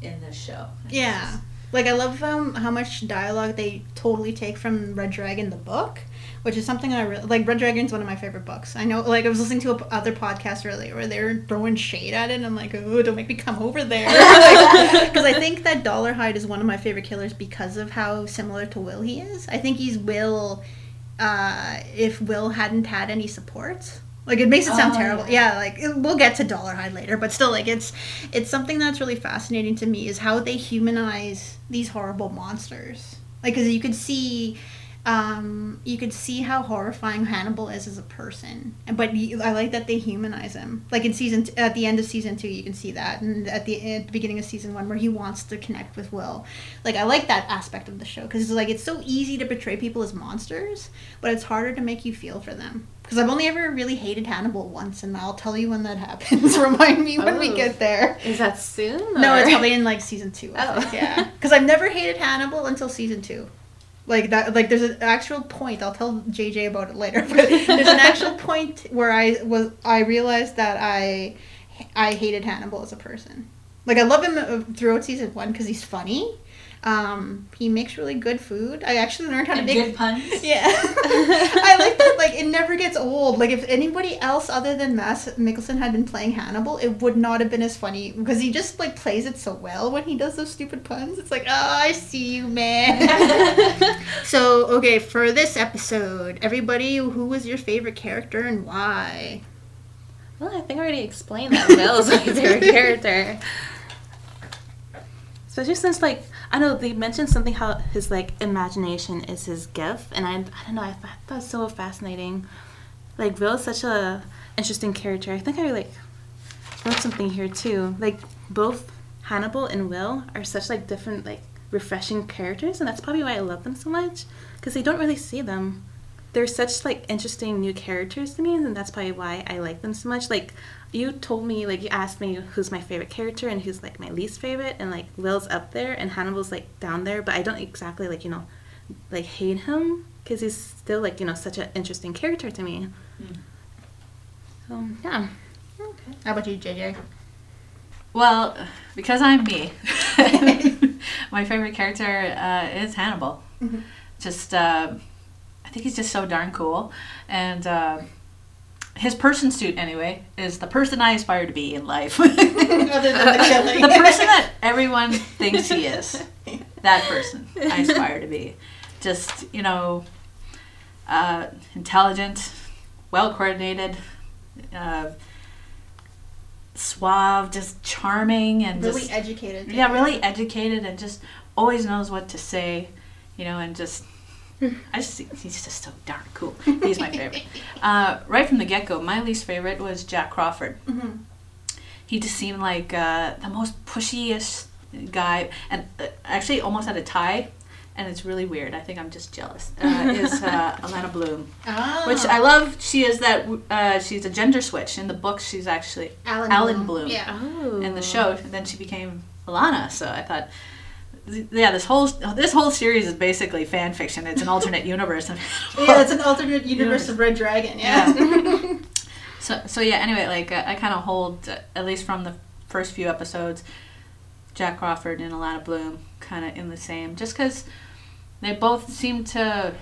in this show. And Yeah. Like I love um, how much dialogue they totally take from Red Dragon the book, which is something I really like. Red Dragon's one of my favorite books. I know, like I was listening to a p- other podcast earlier where they were throwing shade at it, and I'm like, oh, don't make me come over there, because I think that Dolarhyde is one of my favorite killers because of how similar to Will he is. I think he's Will, uh, if Will hadn't had any support. Like it makes it sound Oh, terrible. yeah. Like it- we'll get to Dollar Dolarhyde later, but still, like it's it's something that's really fascinating to me is how they humanize these horrible monsters. Like, because you could see, um, you could see how horrifying Hannibal is as a person, but you, I like that they humanize him. Like in season t- at the end of season two, you can see that, and at the at the beginning of season one, where he wants to connect with Will. Like I like that aspect of the show because it's like it's so easy to portray people as monsters, but it's harder to make you feel for them. Because I've only ever really hated Hannibal once, and I'll tell you when that happens. Remind me when we Oh. get there. Is that soon? No, it's probably in like season two. I Oh. think, yeah. Because I've never hated Hannibal until season two. Like that, like there's an actual point. I'll tell JJ about it later. But there's an actual point where I was I realized that I I hated Hannibal as a person. Like I love him uh, throughout season one because he's funny. Um, he makes really good food. I actually learned how to make good puns. yeah. I like that like it never gets old. Like if anybody else other than Mads Mikkelsen had been playing Hannibal, it would not have been as funny because he just like plays it so well when he does those stupid puns. It's like, "Oh, I see you, man." so, okay, for this episode, everybody, who was your favorite character and why? Well, I think I already explained that Will is my favorite character. Especially since, like, I know they mentioned something how his like imagination is his gift, and I, I don't know, I thought that was so fascinating. Like, Will is such a interesting character. I think I like wrote something here too. Like, both Hannibal and Will are such like different, like refreshing characters, and that's probably why I love them so much because they don't really see them they're such like interesting new characters to me and that's probably why i like them so much like you told me like you asked me who's my favorite character and who's like my least favorite and like will's up there and hannibal's like down there but i don't exactly like you know like hate him because he's still like you know such an interesting character to me mm. so yeah okay how about you jj well because i'm me my favorite character uh, is hannibal mm-hmm. just uh, I think he's just so darn cool. And uh, his person suit, anyway, is the person I aspire to be in life. Other than the killing. the person that everyone thinks he is. That person I aspire to be. Just, you know, uh, intelligent, well coordinated, uh, suave, just charming, and really just, educated. Yeah, really educated, and just always knows what to say, you know, and just I just he's just so darn cool. He's my favorite. Uh, right from the get go, my least favorite was Jack Crawford. Mm-hmm. He just seemed like uh, the most pushiest guy, and uh, actually almost had a tie. And it's really weird. I think I'm just jealous. Uh, is uh, Alana Bloom, oh. which I love. She is that. Uh, she's a gender switch in the book. She's actually Alan, Alan Bloom. Bloom. Yeah. Oh. In the show, and then she became Alana. So I thought yeah, this whole this whole series is basically fan fiction. It's an alternate universe. yeah, it's an alternate universe, of Red Dragon. Yeah. yeah. so so yeah. Anyway, like uh, I kind of hold uh, at least from the first few episodes, Jack Crawford and Alana Bloom kind of in the same, just because they both seem to.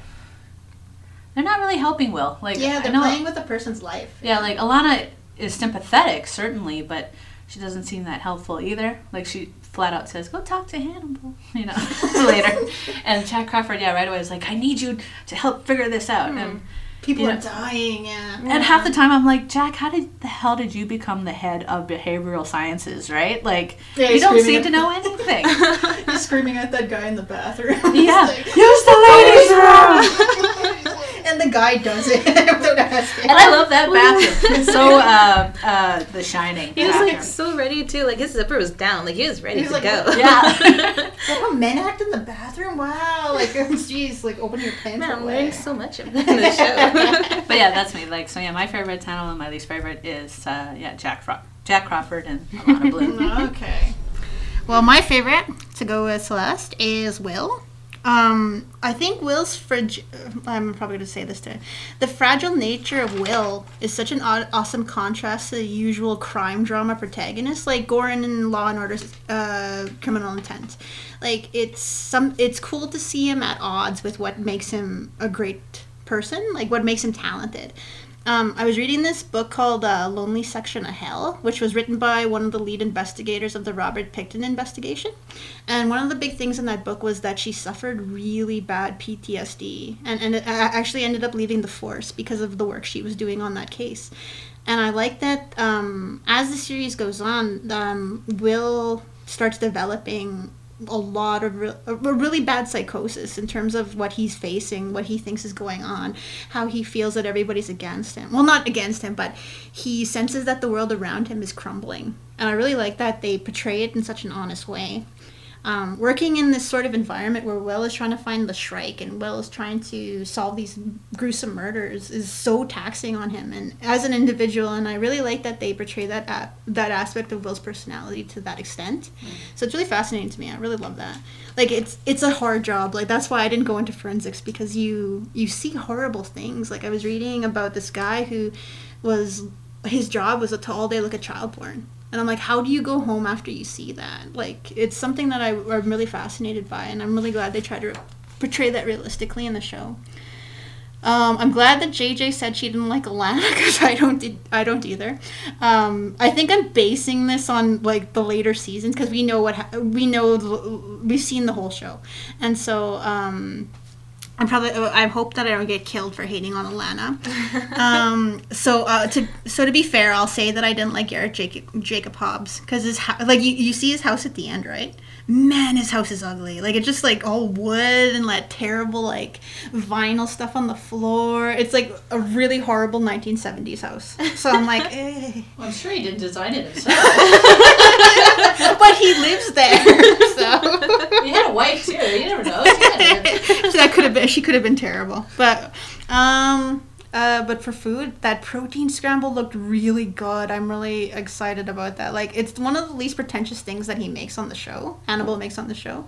They're not really helping Will. Like yeah, they're playing with a person's life. Yeah, like Alana is sympathetic certainly, but she doesn't seem that helpful either. Like she flat out says, "Go talk to Hannibal," you know, later. And Jack Crawford, yeah, right away is like, "I need you to help figure this out." Mm. And people you know, are dying, yeah. And half the time, I'm like, Jack, how did the hell did you become the head of behavioral sciences? Right? Like, yeah, you don't seem to know anything. he's screaming at that guy in the bathroom. Yeah, like, use the ladies' room. And the guy does it without asking. And I love that bathroom. so uh, uh, The Shining. He was like so ready to like his zipper was down, like he was ready he was to like, go. Yeah. how men act in the bathroom. Wow, like jeez, like open your pants. Man, I'm learning so much of the show. but yeah, that's me. Like so, yeah, my favorite channel and my least favorite is uh, yeah Jack Fro- Jack Crawford and Alana Bloom. okay. Well, my favorite to go with Celeste is Will. Um, I think Will's fragile. I'm probably going to say this too. The fragile nature of Will is such an awesome contrast to the usual crime drama protagonist, like Goren in Law and Order: uh, Criminal Intent. Like it's some. It's cool to see him at odds with what makes him a great person, like what makes him talented. Um, I was reading this book called uh, Lonely Section of Hell, which was written by one of the lead investigators of the Robert Pickton investigation. And one of the big things in that book was that she suffered really bad PTSD and, and actually ended up leaving the force because of the work she was doing on that case. And I like that um, as the series goes on, um, Will starts developing a lot of re- a really bad psychosis in terms of what he's facing, what he thinks is going on, how he feels that everybody's against him. Well, not against him, but he senses that the world around him is crumbling. And I really like that they portray it in such an honest way um, working in this sort of environment where Will is trying to find the Shrike and Will is trying to solve these gruesome murders is so taxing on him and as an individual. And I really like that they portray that that aspect of Will's personality to that extent. Mm. So it's really fascinating to me. I really love that. Like it's it's a hard job. Like that's why I didn't go into forensics because you you see horrible things. Like I was reading about this guy who was his job was to all day look at child porn and I'm like, how do you go home after you see that? Like, it's something that I, am really fascinated by, and I'm really glad they try to portray that realistically in the show. Um, I'm glad that JJ said she didn't like Alana because I don't I don't either. Um, I think I'm basing this on like the later seasons because we know what ha- we know we've seen the whole show, and so um, I'm probably. I hope that I don't get killed for hating on Alana. um, so uh, to so to be fair, I'll say that I didn't like Garrett Jacob, Jacob Hobbs because his hou- like you, you see his house at the end, right? Man, his house is ugly. Like it's just like all wood and that terrible like vinyl stuff on the floor. It's like a really horrible 1970s house. So I'm like, eh. Well, I'm sure he didn't design it himself. but he lives there. So he had a wife too. You never know. He so that could have been she could have been terrible. But um uh, but for food, that protein scramble looked really good. I'm really excited about that. Like, it's one of the least pretentious things that he makes on the show. Hannibal makes on the show,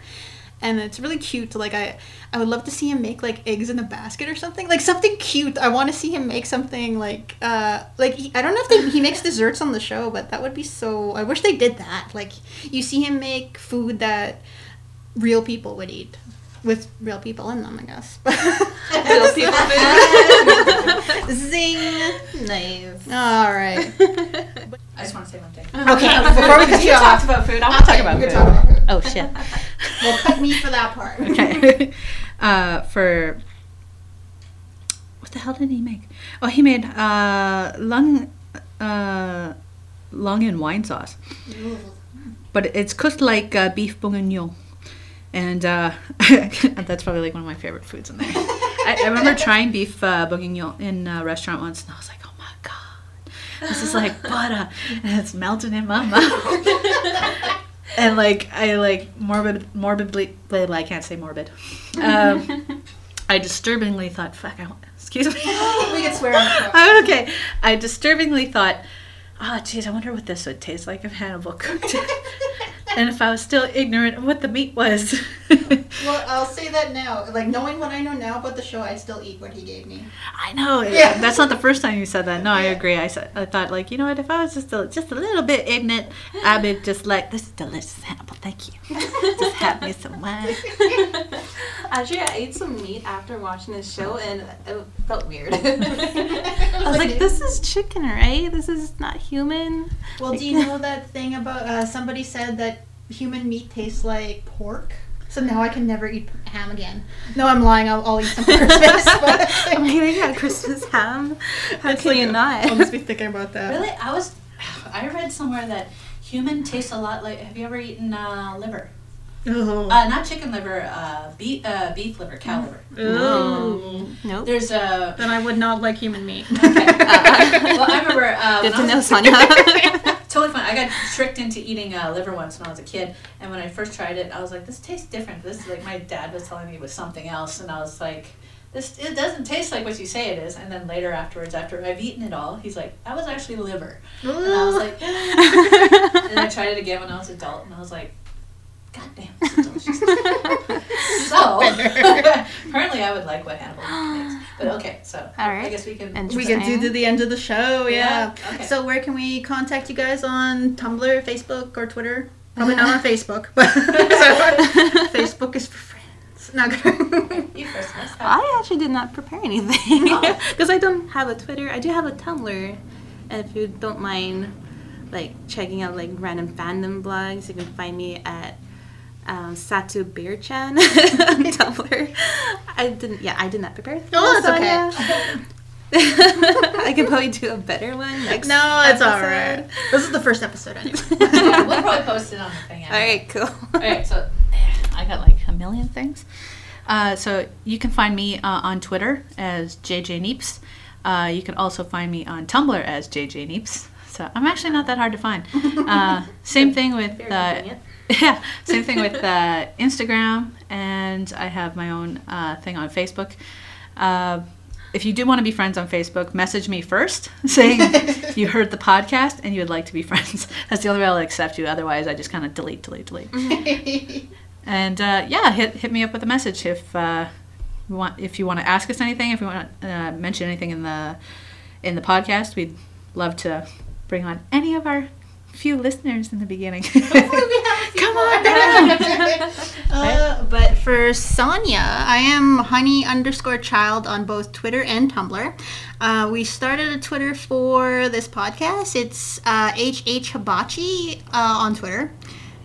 and it's really cute. Like, I, I would love to see him make like eggs in a basket or something. Like something cute. I want to see him make something like, uh, like he, I don't know if they, he makes desserts on the show, but that would be so. I wish they did that. Like, you see him make food that real people would eat with real people in them, I guess. Real people food. Zing. nice. All right. I just want to say one thing. Okay. Before we cut you you talked about food. I want to talk about food. talk about food. Oh shit. Well, cut me for that part. Okay. uh, for what the hell did he make? Oh, he made uh, lung, uh, lung and wine sauce. But it's cooked like uh, beef bourguignon, and uh, that's probably like one of my favorite foods in there. I, I remember trying beef uh, bourguignon in a restaurant once, and I was like, "Oh my god, this is like butter, and it's melting in my mouth." and like I like morbid, morbidly, I can't say morbid. Um, I disturbingly thought, "Fuck, I want." Excuse me. we can swear on okay. I disturbingly thought, oh, geez, I wonder what this would taste like if Hannibal cooked it. And if I was still ignorant of what the meat was. Well, I'll say that now. Like knowing what I know now about the show, I'd still eat what he gave me. I know. Yeah. That's not the first time you said that. No, I Yeah. agree. I said, I thought, like, you know what? If I was just a, just a little bit ignorant, I would just like, this is delicious, Hannibal. Thank you. just have me some wine. Actually, I ate some meat after watching this show, and it felt weird. I I was like, "This is chicken, right? This is not human." Well, do you know that thing about uh, somebody said that human meat tastes like pork? So now I can never eat ham again. No, I'm lying. I'll, I'll eat some for Christmas. But I'm like, "They got Christmas ham. How It's can like- you not?" I'll just be thinking about that. Really, I was. I read somewhere that human tastes a lot like. Have you ever eaten uh, liver? Oh. Uh, not chicken liver. Uh, beef. Uh, beef liver. Cow liver. Ooh. Nope. There's a. Then I would not like human meat. well, I remember. Uh, Good when to I know, was- Sonia. Totally fine. I got tricked into eating uh, liver once when I was a kid, and when I first tried it, I was like, "This tastes different." This is like my dad was telling me it was something else, and I was like, "This it doesn't taste like what you say it is." And then later afterwards, after I've eaten it all, he's like, "That was actually liver," and I was like, and I tried it again when I was adult, and I was like. God damn, delicious. so, apparently I would like what Hannibal makes. But okay, so All I guess we can. We can do to the end of the show, yeah. Yeah, okay. So where can we contact you guys on Tumblr, Facebook, or Twitter? Probably not on Facebook, but so, Facebook is for friends. Not good. You first, I actually did not prepare anything Oh. because I don't have a Twitter. I do have a Tumblr, and if you don't mind, like checking out like random fandom blogs, you can find me at um, Satu Beer Chan on Tumblr. I didn't. Yeah, I did not prepare. Oh, that's Sonia. I can probably do a better one next. no, it's all episode. right. This is the first episode anyway. Yeah, we'll probably post it on the thing. All right, cool. All right, so I got like a million things. Uh, so you can find me uh, on Twitter as JJ Neeps. Uh, you can also find me on Tumblr as JJ Neeps. So I'm actually not that hard to find. Uh, same thing with Very uh, convenient. Yeah, same thing with uh, Instagram, and I have my own uh, thing on Facebook. Uh, if you do want to be friends on Facebook, message me first saying you heard the podcast and you would like to be friends. That's the only way I'll accept you. Otherwise, I just kind of delete, delete, delete. And uh, yeah, hit hit me up with a message if uh, you want if you want to ask us anything, if you want to uh, mention anything in the in the podcast. We'd love to bring on any of our few listeners in the beginning. Come on down. Uh, but for Sonia, I am honey underscore child on both Twitter and Tumblr. Uh, we started a Twitter for this podcast. It's uh, HH Hibachi uh, on Twitter.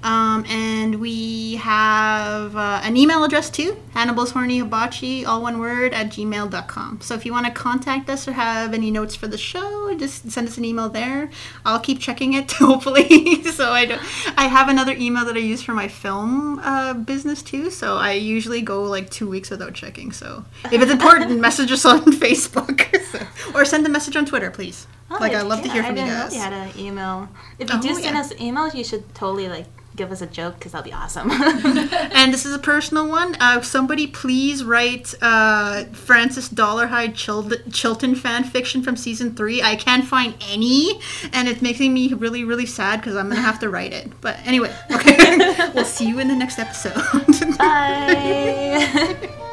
Um, and we have uh, an email address too Hannibal's Horny Hibachi, all one word, at gmail.com. So if you want to contact us or have any notes for the show, just send us an email there. I'll keep checking it, hopefully. so I, don't, I have another email that I use for my film uh, business too. So I usually go like two weeks without checking. So if it's important, message us on Facebook So- or send a message on Twitter, please. Oh, like, I'd love to hear from I you didn't know guys. you had an email. If you Oh, do send yeah. us emails, you should totally like give us a joke because that'll be awesome. And this is a personal one. Uh, somebody please write uh, Francis Dolarhyde Chil- Chilton fan fiction from season three. I can't find any, and it's making me really, really sad because I'm gonna have to write it. But anyway, okay, we'll see you in the next episode. Bye.